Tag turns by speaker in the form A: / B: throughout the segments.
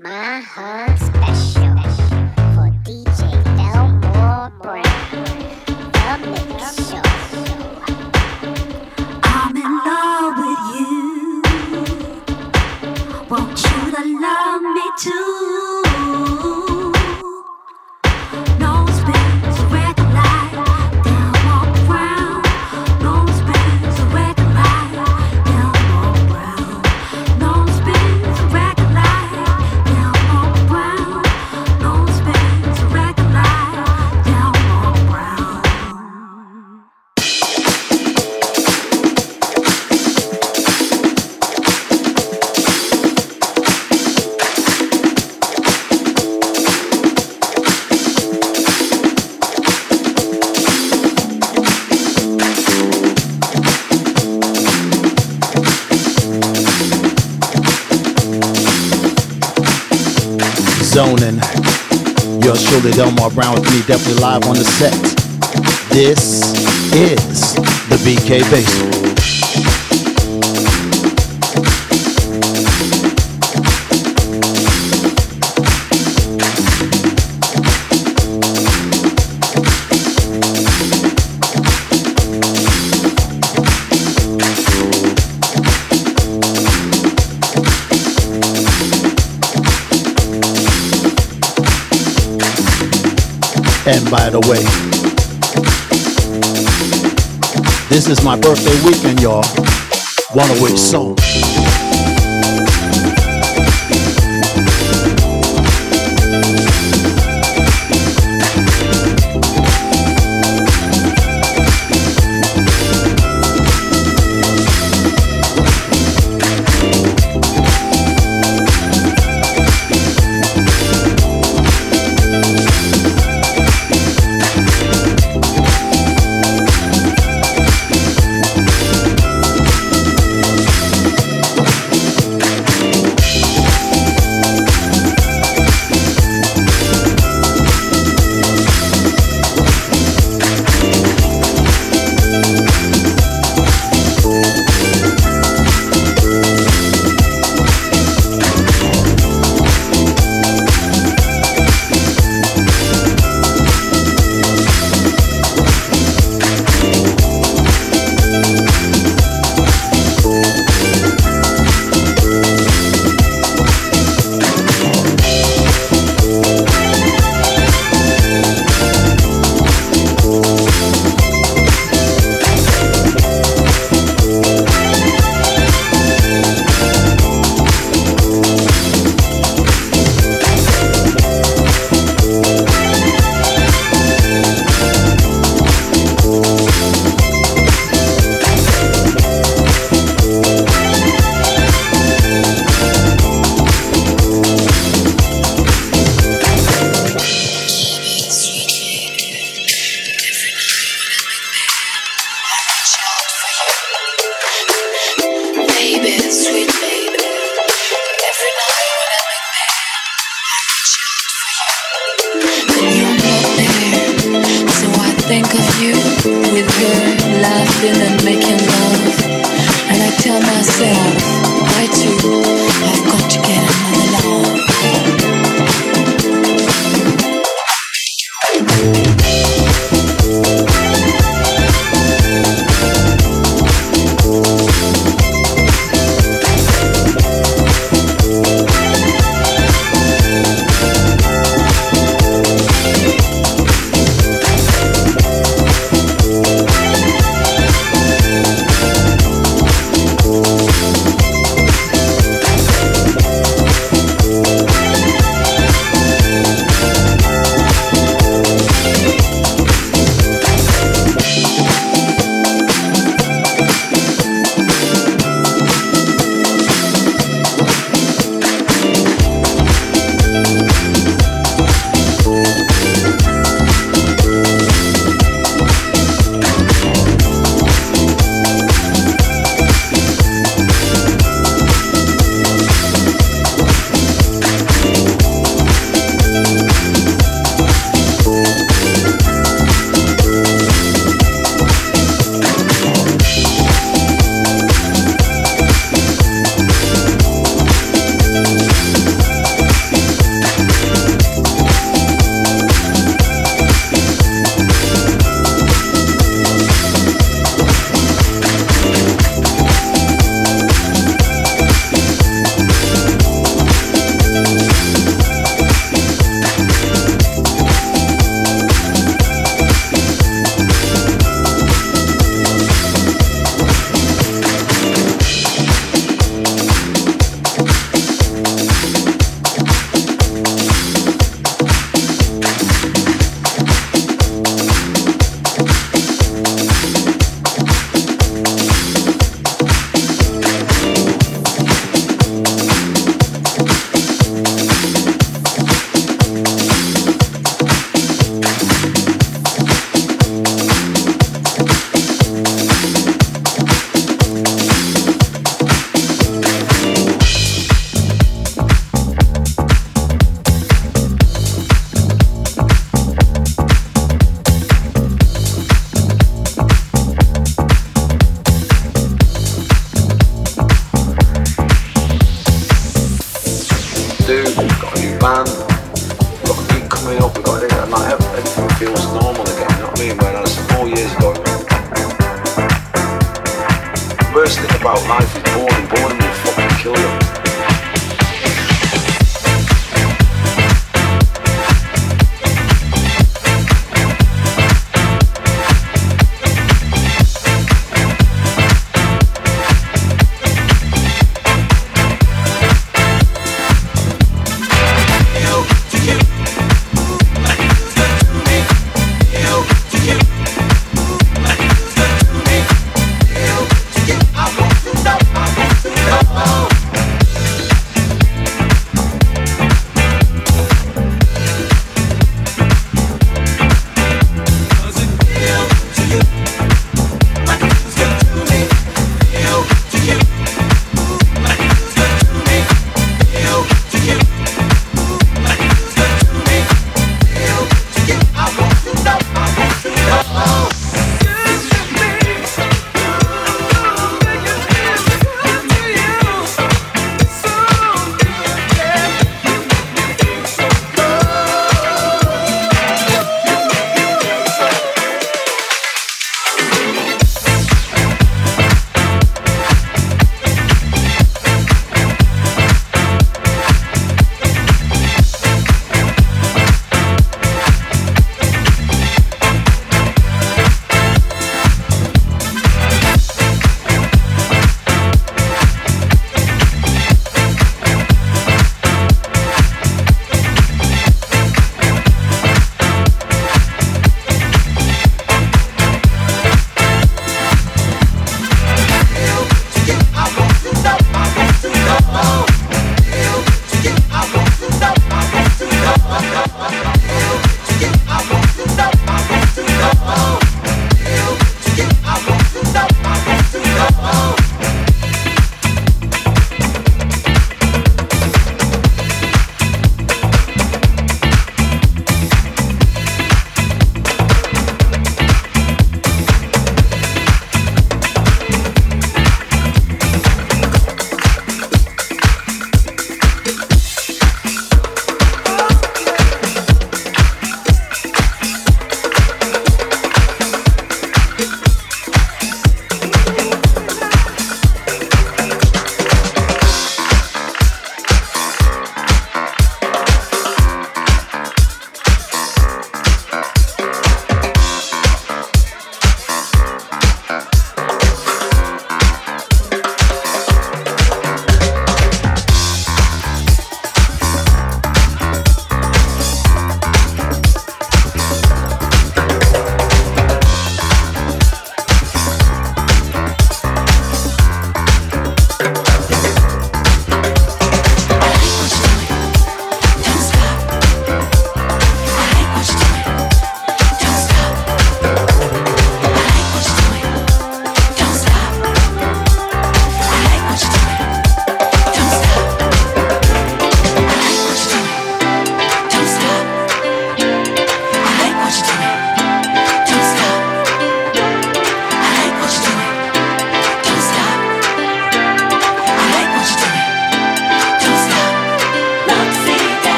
A: My heart special.
B: Delmar Brown with me, definitely live on the set. This is the BK Basement. And by the way, this is my birthday weekend, y'all. Wanna wish
C: some?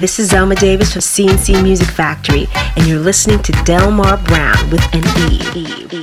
D: this is Zelma Davis from C+C Music Factory, and you're listening to Delmar Brown with an E.
E: e, e.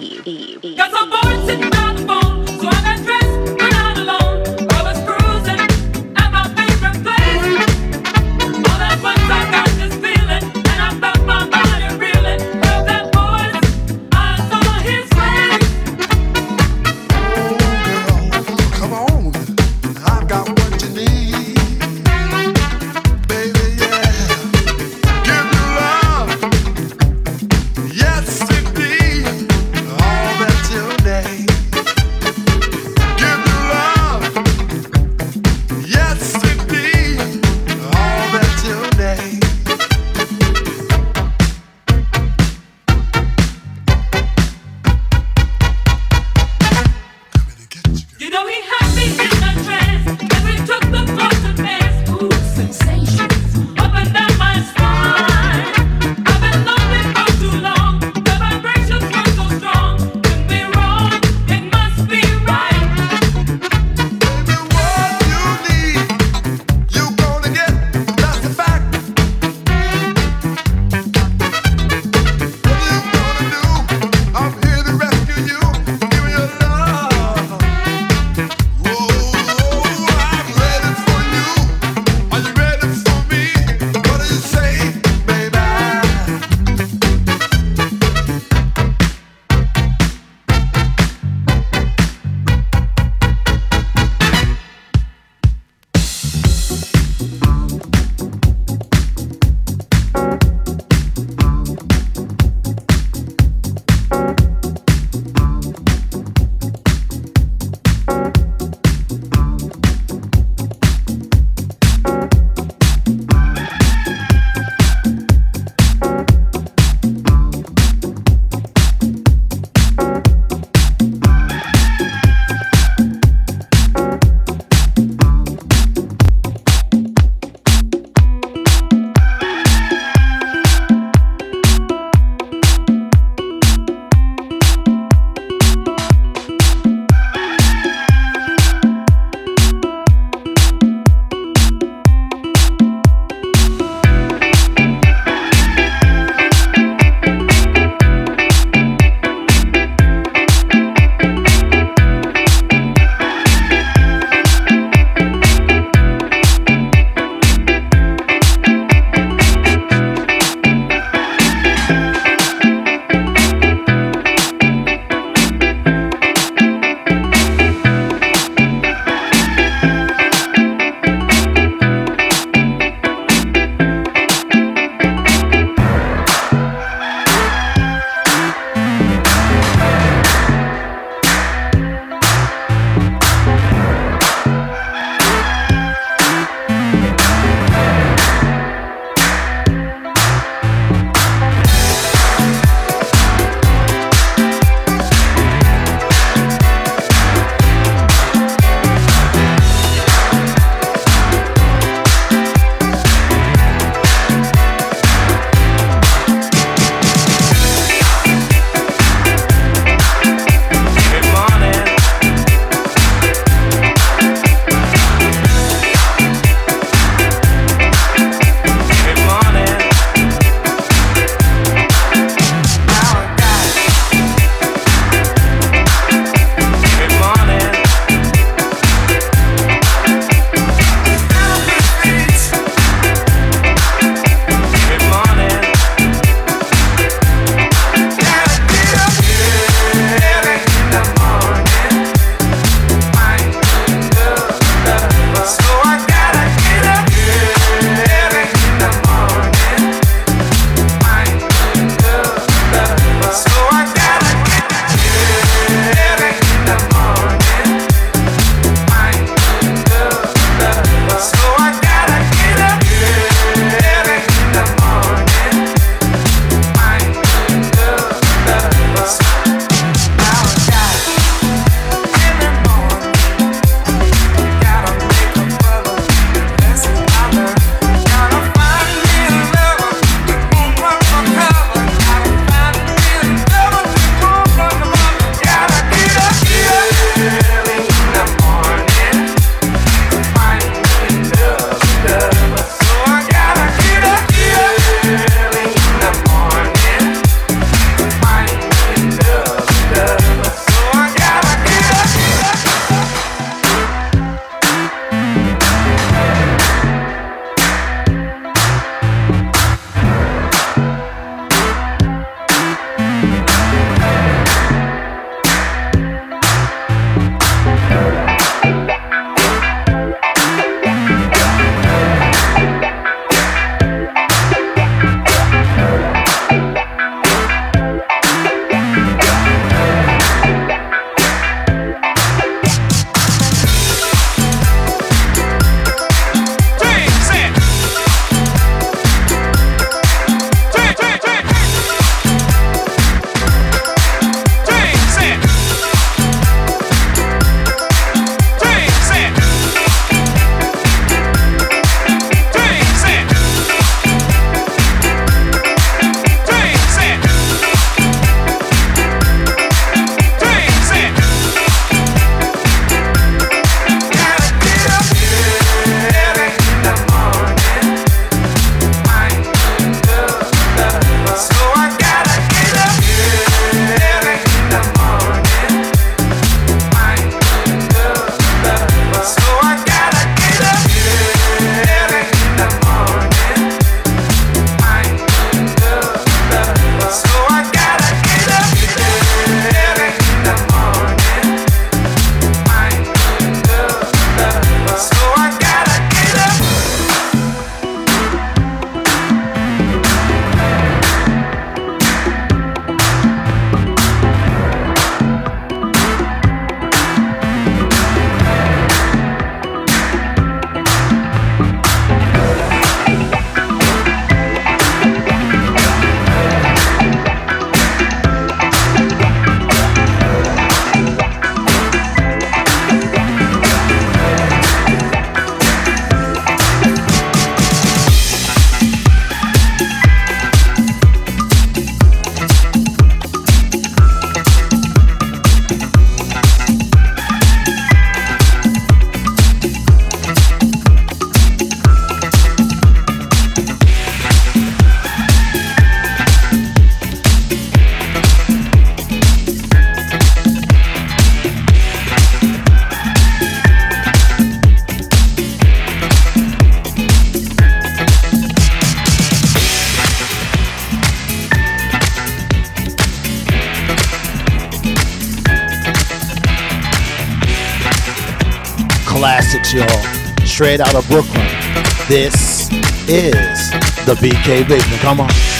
E: the
B: BK Basement. Come on.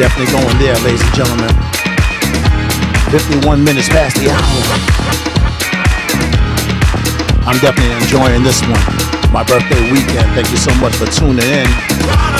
B: Definitely going there, ladies and gentlemen. 51 minutes past the hour. I'm definitely enjoying this one. My birthday weekend. Thank you so much for tuning in.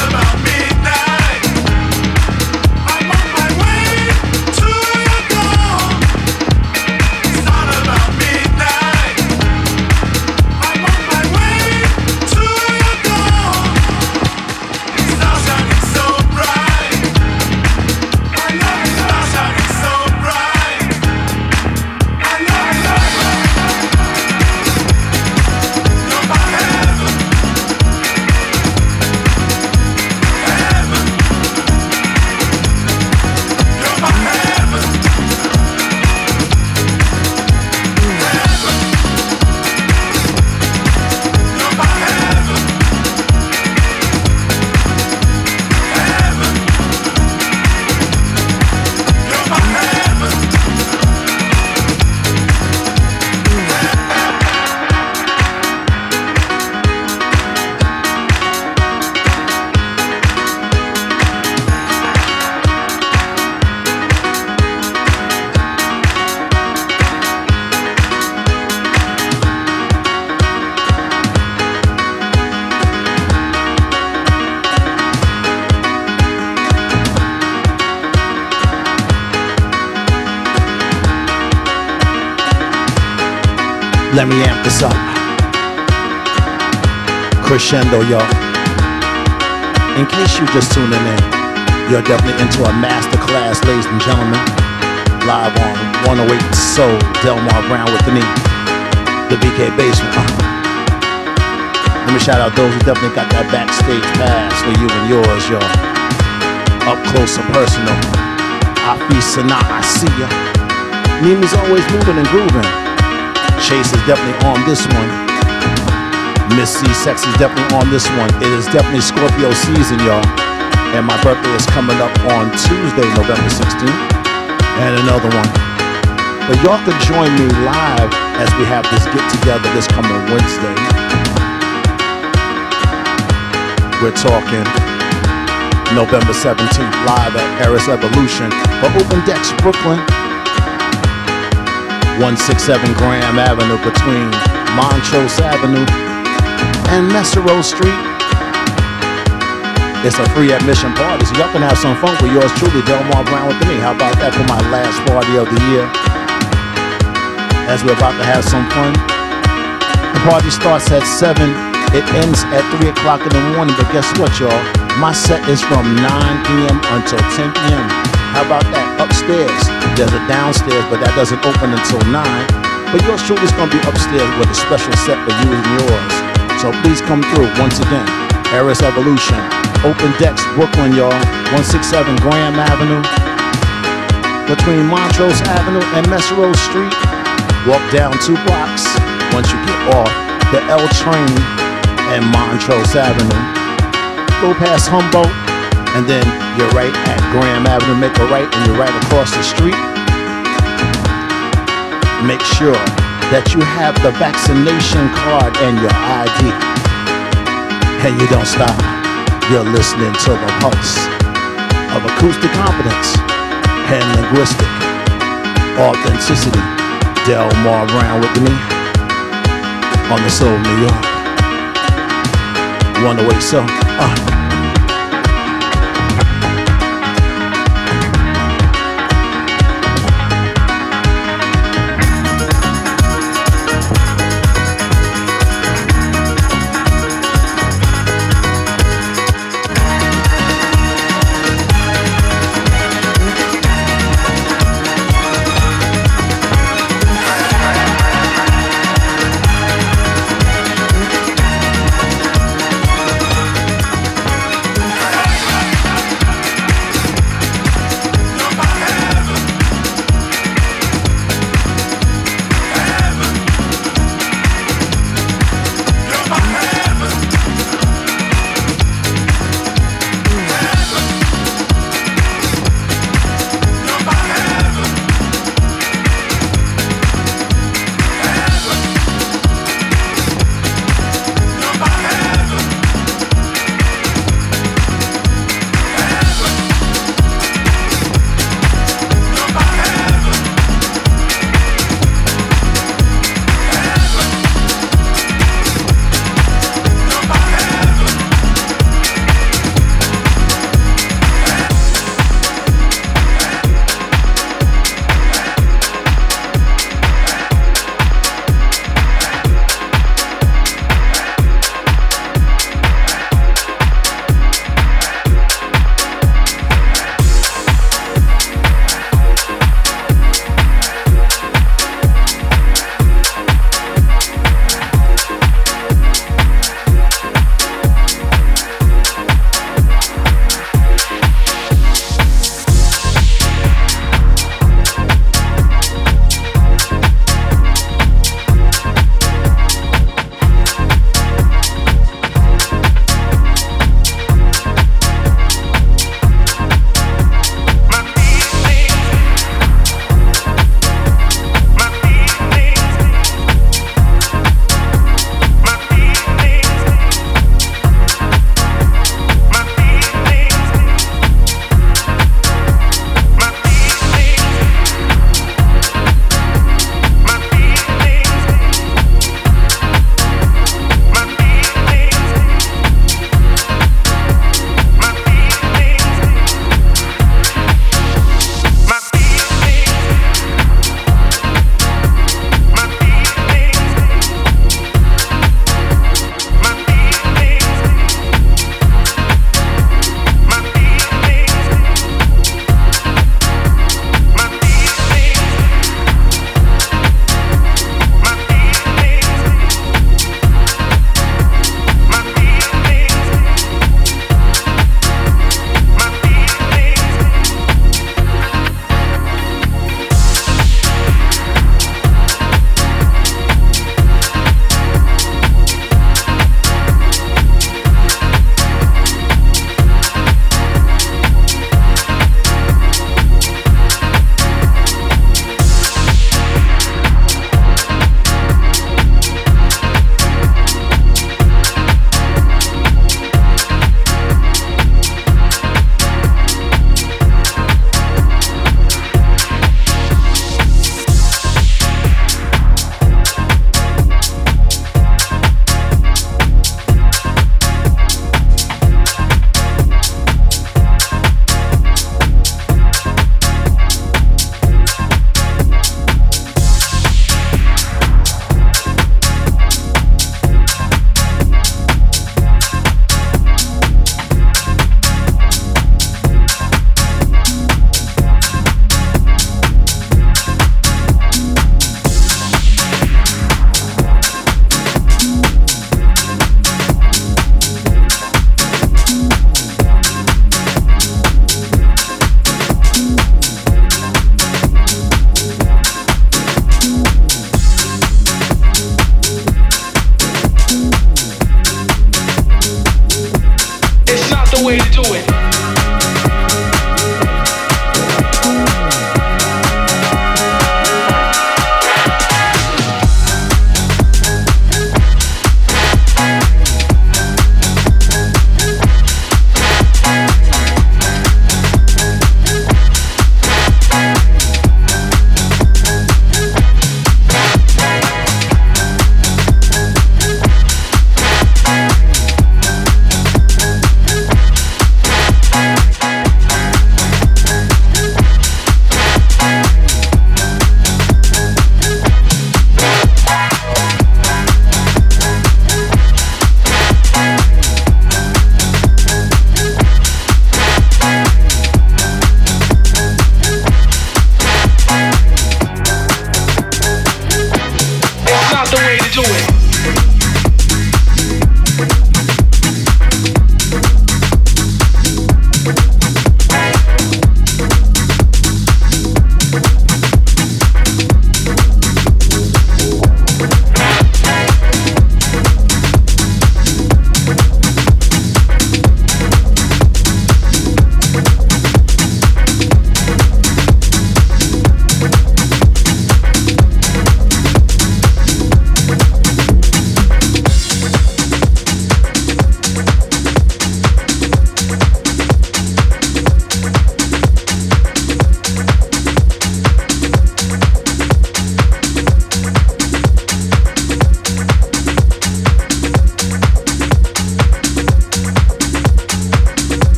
B: Crescendo, y'all. In case you're just tuning in, you're definitely into a master class, ladies and gentlemen. Live on 108 Soul, Delmar Brown with me, the BK Basement. Uh. Let me shout out those who definitely got that backstage pass for you and yours, y'all. Up close and personal. I feast and I see ya. Mimi's always moving and grooving. Chase is definitely on this one. Miss C Sex is definitely on this one. It is definitely Scorpio season, y'all. And my birthday is coming up on Tuesday, November 16th. And another one. But y'all can join me live as we have this get together this coming Wednesday. We're talking November 17th live at Eris Evolution for Open Decks Brooklyn. 167 Graham Avenue between Montrose Avenue and Mesero Street. It's a free admission party, so y'all can have some fun with yours truly, Delmar Brown with me. How about that for my last party of the year? As we're about to have some fun. The party starts at 7, it ends at 3 o'clock in the morning, but guess what, y'all? My set is from 9 p.m. until 10 p.m. How about that? Upstairs, there's a downstairs, but that doesn't open until 9. But yours truly is gonna be upstairs with a special set for you and yours. So please come through once again. Eris Evolution, Open Decks, Brooklyn, y'all. 167 Graham Avenue. Between Montrose Avenue and Meserole Street. Walk down two blocks once you get off the L train and Montrose Avenue. Go past Humboldt, and then you're right at Graham Avenue. Make a right, and you're right across the street. Make sure that you have the vaccination card and your ID. And you don't stop. You're listening to the pulse of acoustic competence and linguistic authenticity. Delmar Brown with me on the Soul New York. One away, so. Uh.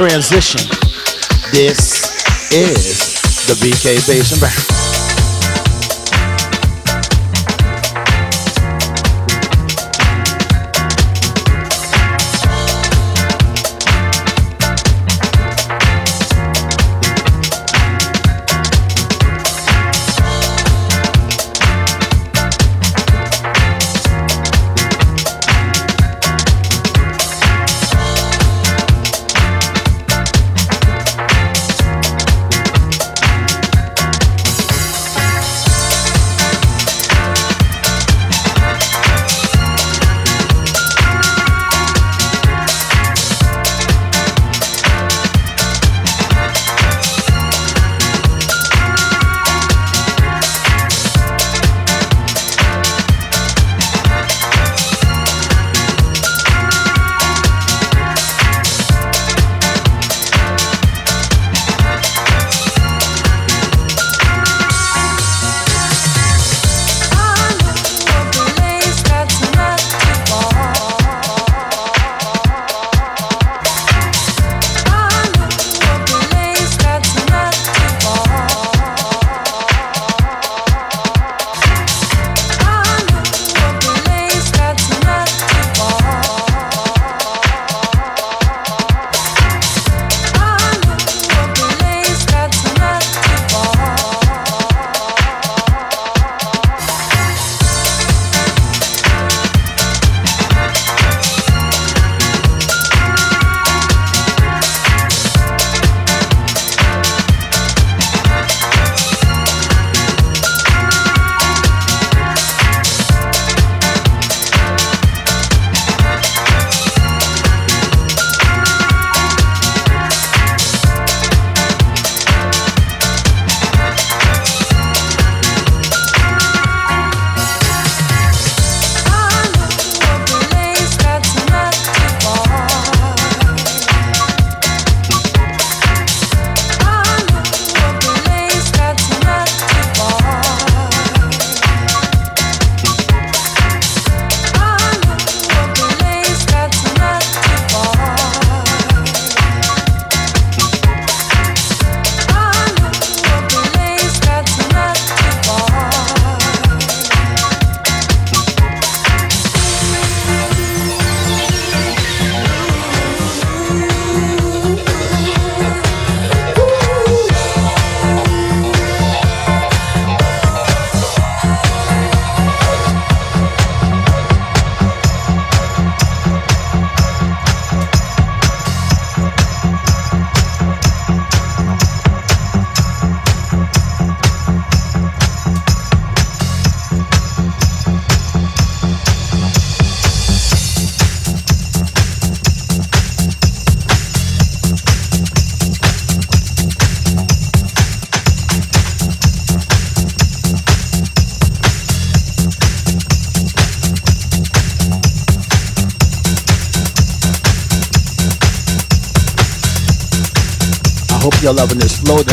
F: Transition. This is the BK Bass and Back.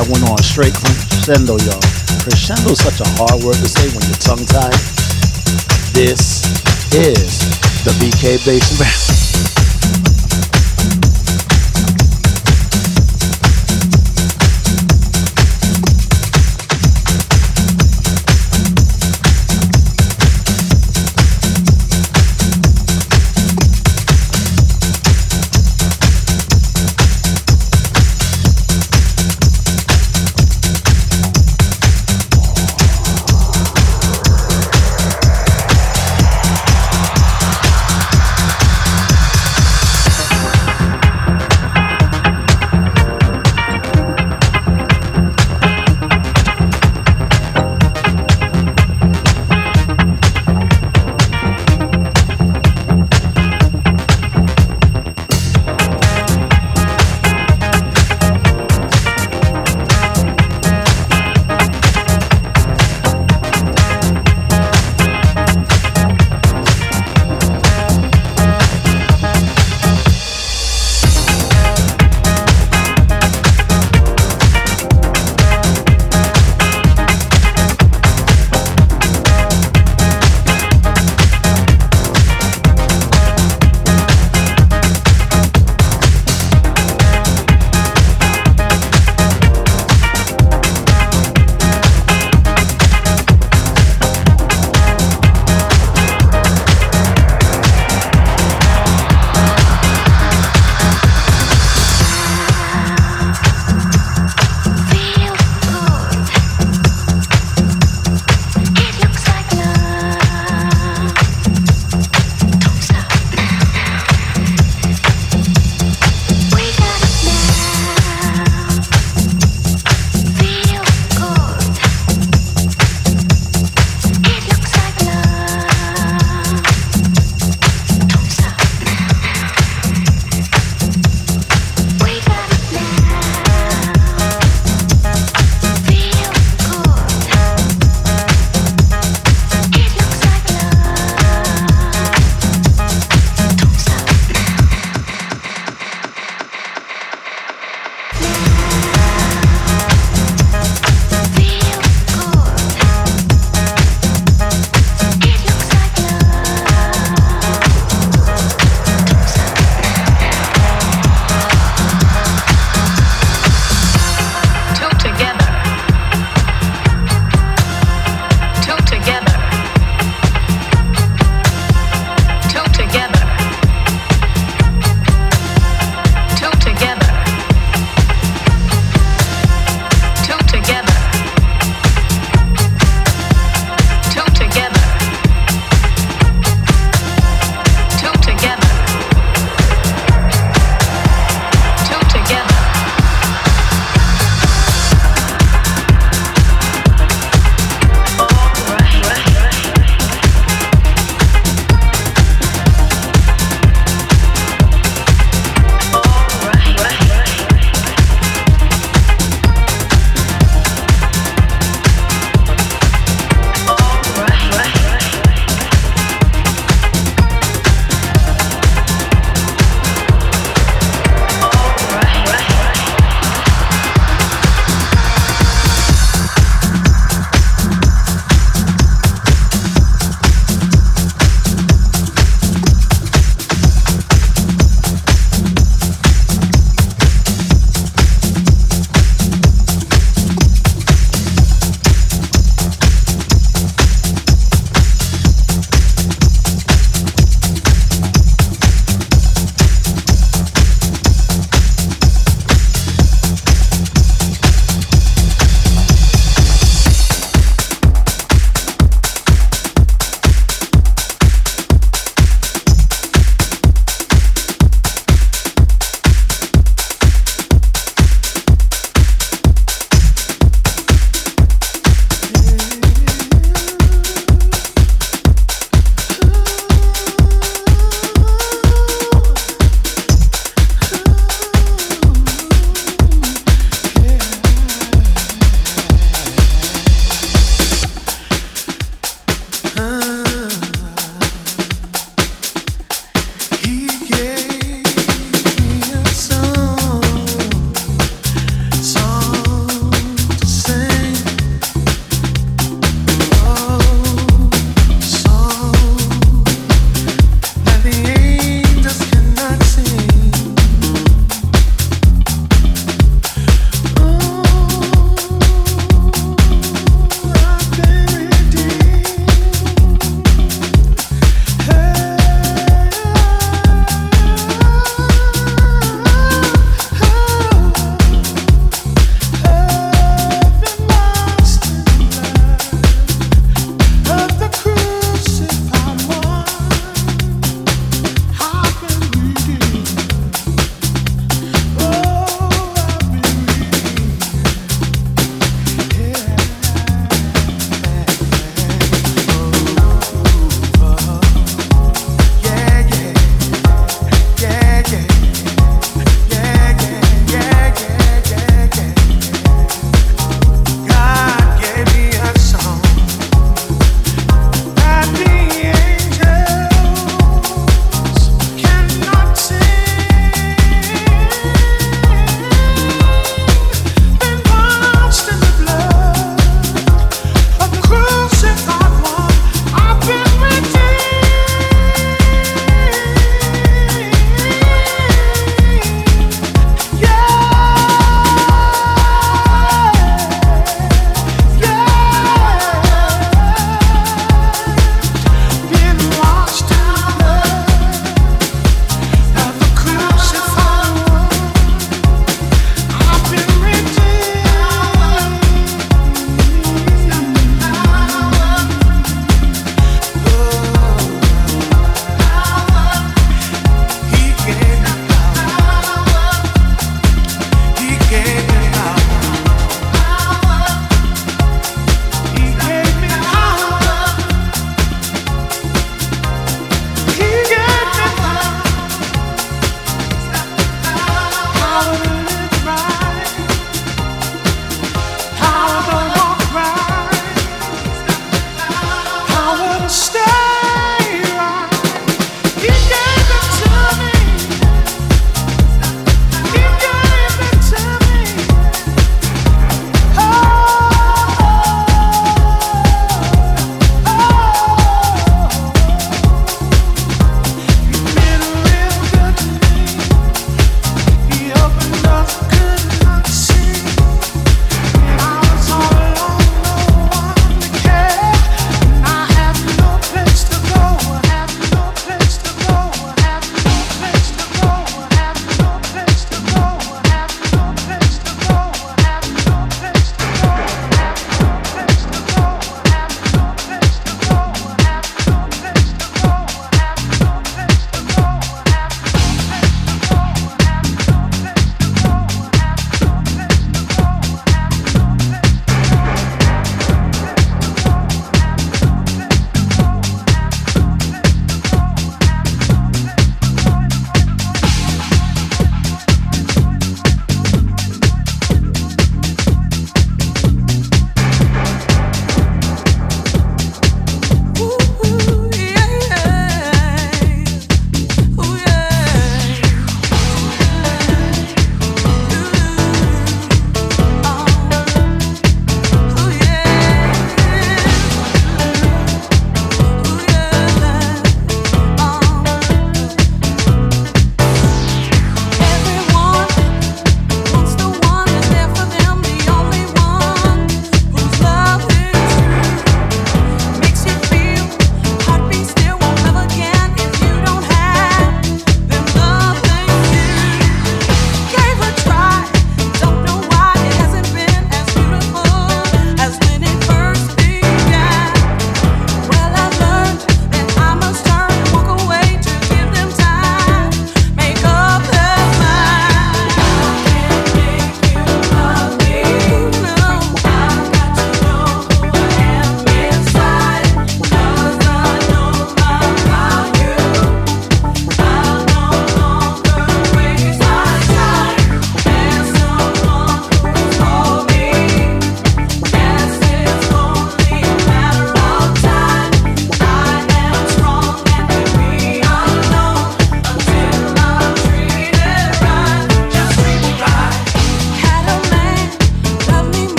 F: That I went on straight crescendo, y'all. Crescendo is such a hard word to say when you're tongue tied. This is the BK Bass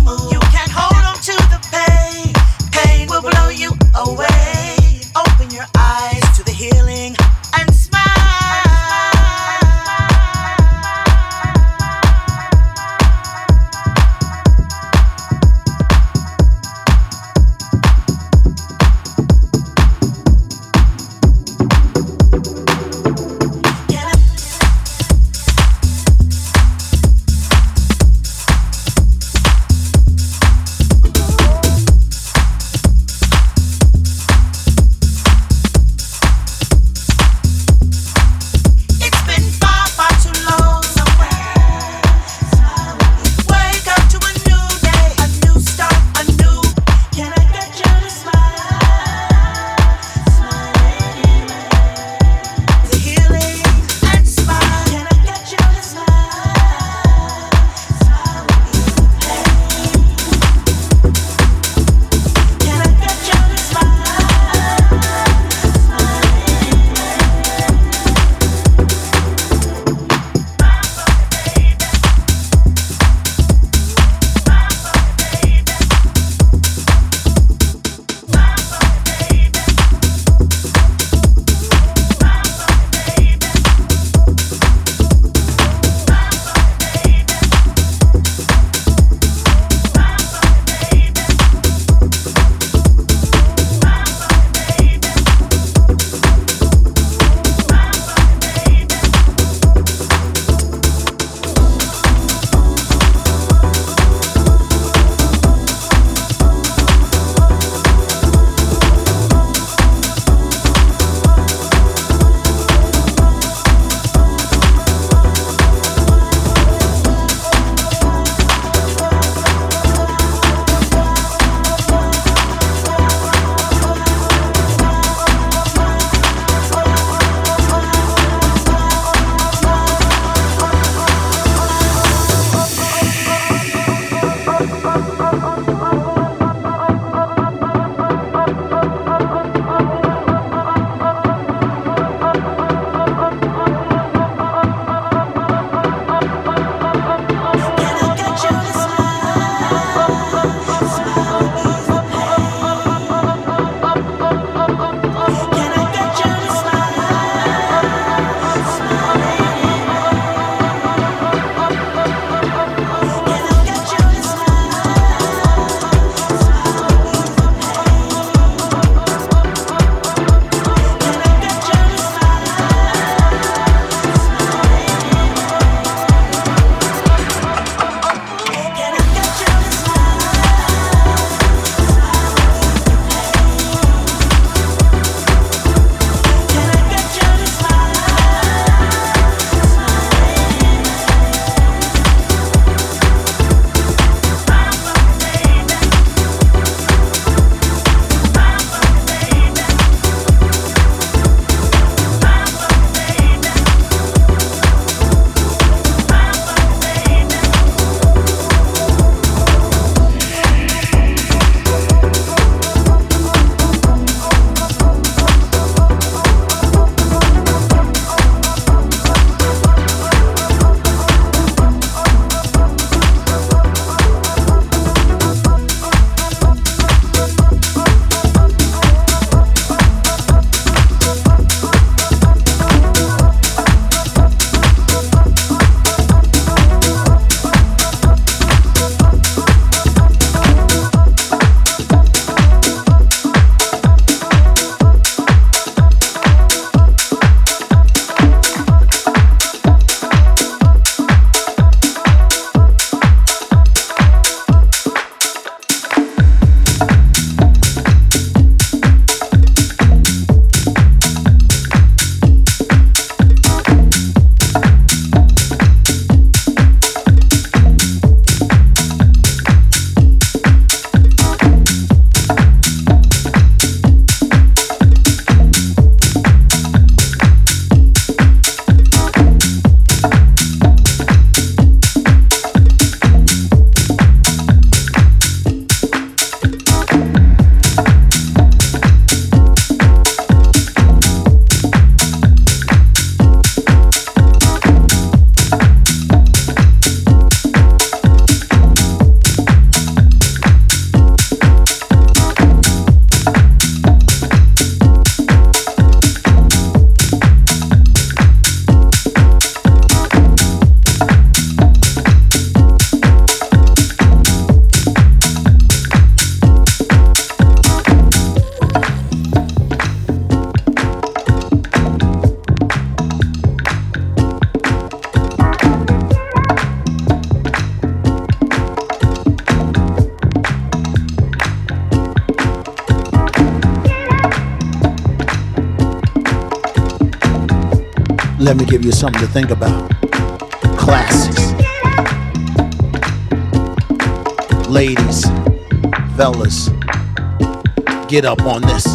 B: You can't hold on to
F: the pain.
B: Pain will blow you away. Something to think about. Classics. Ladies, fellas, get up on this.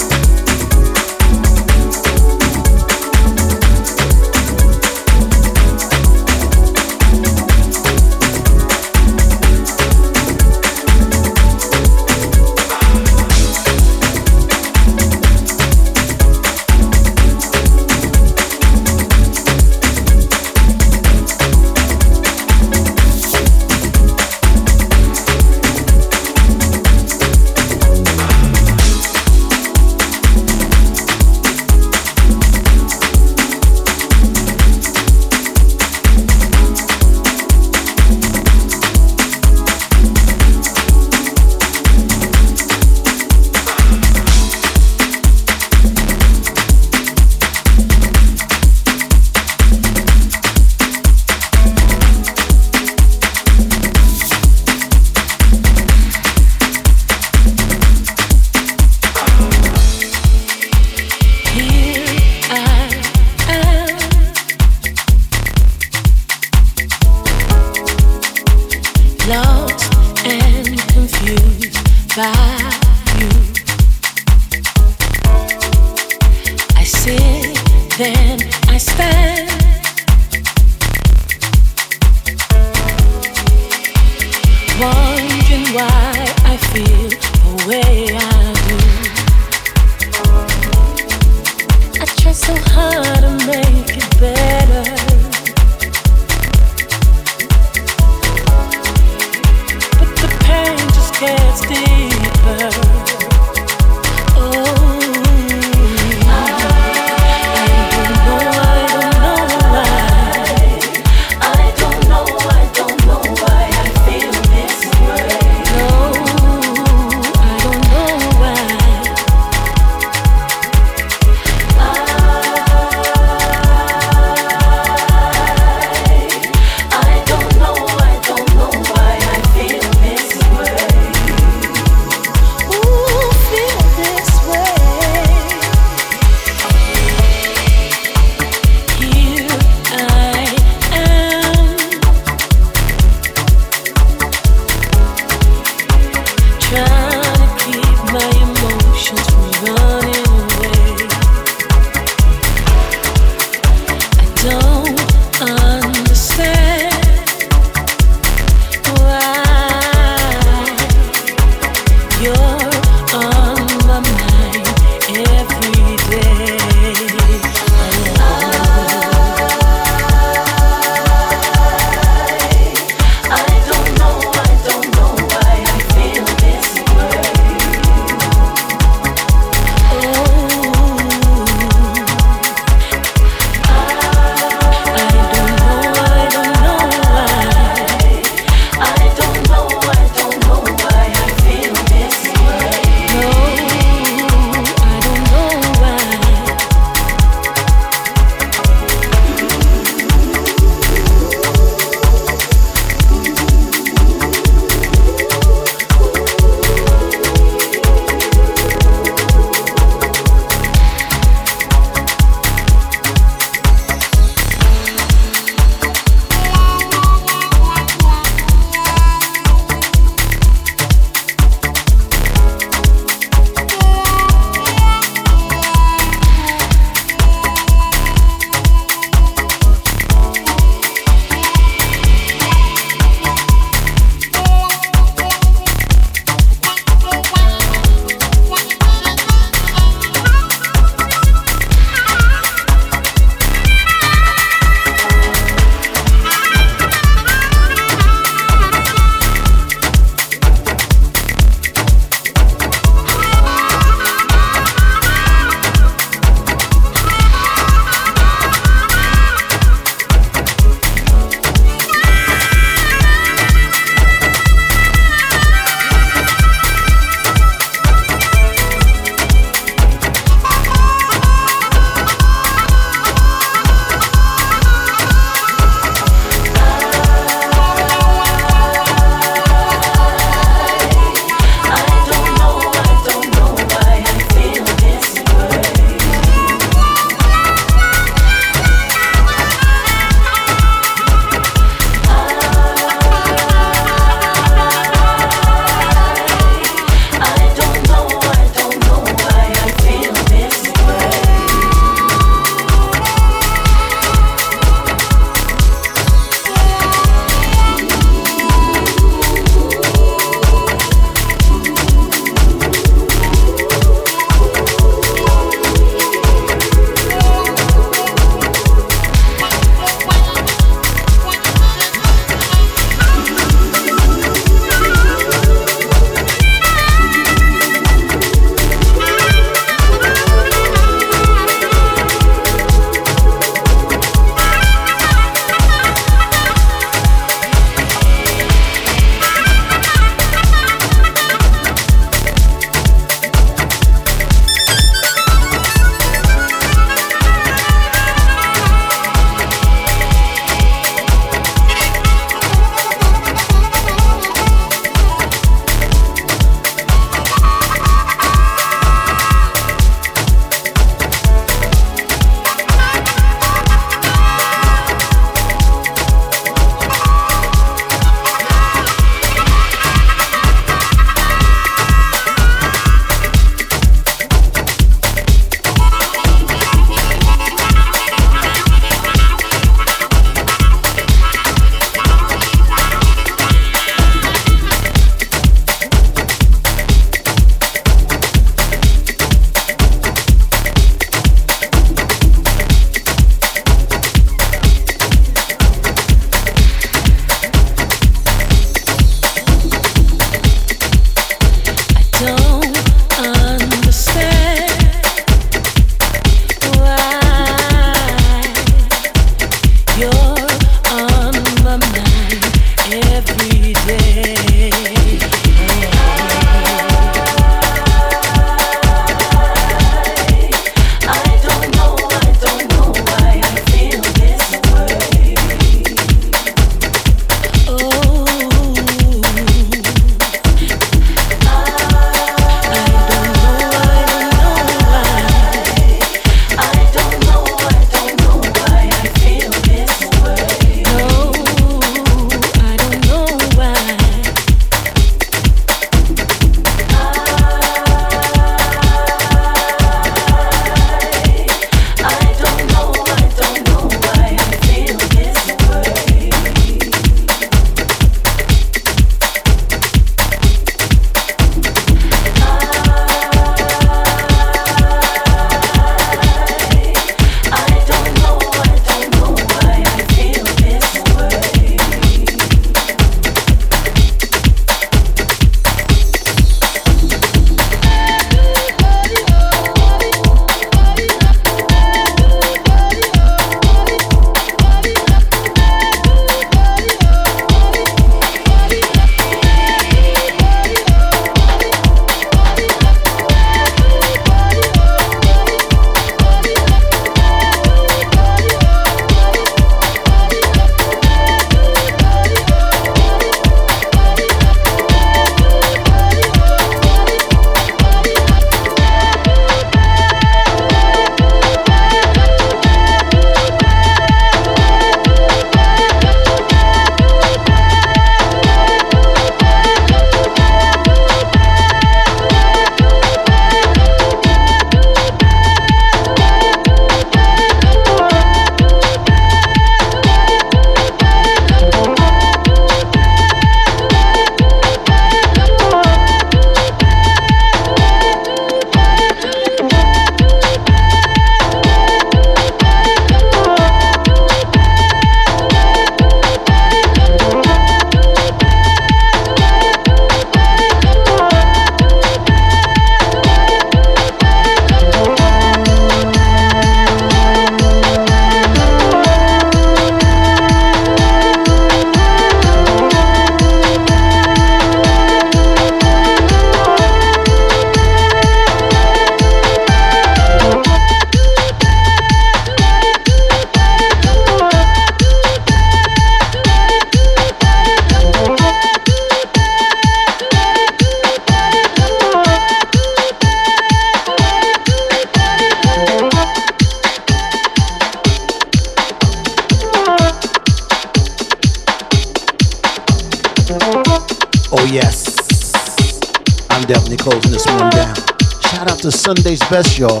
B: To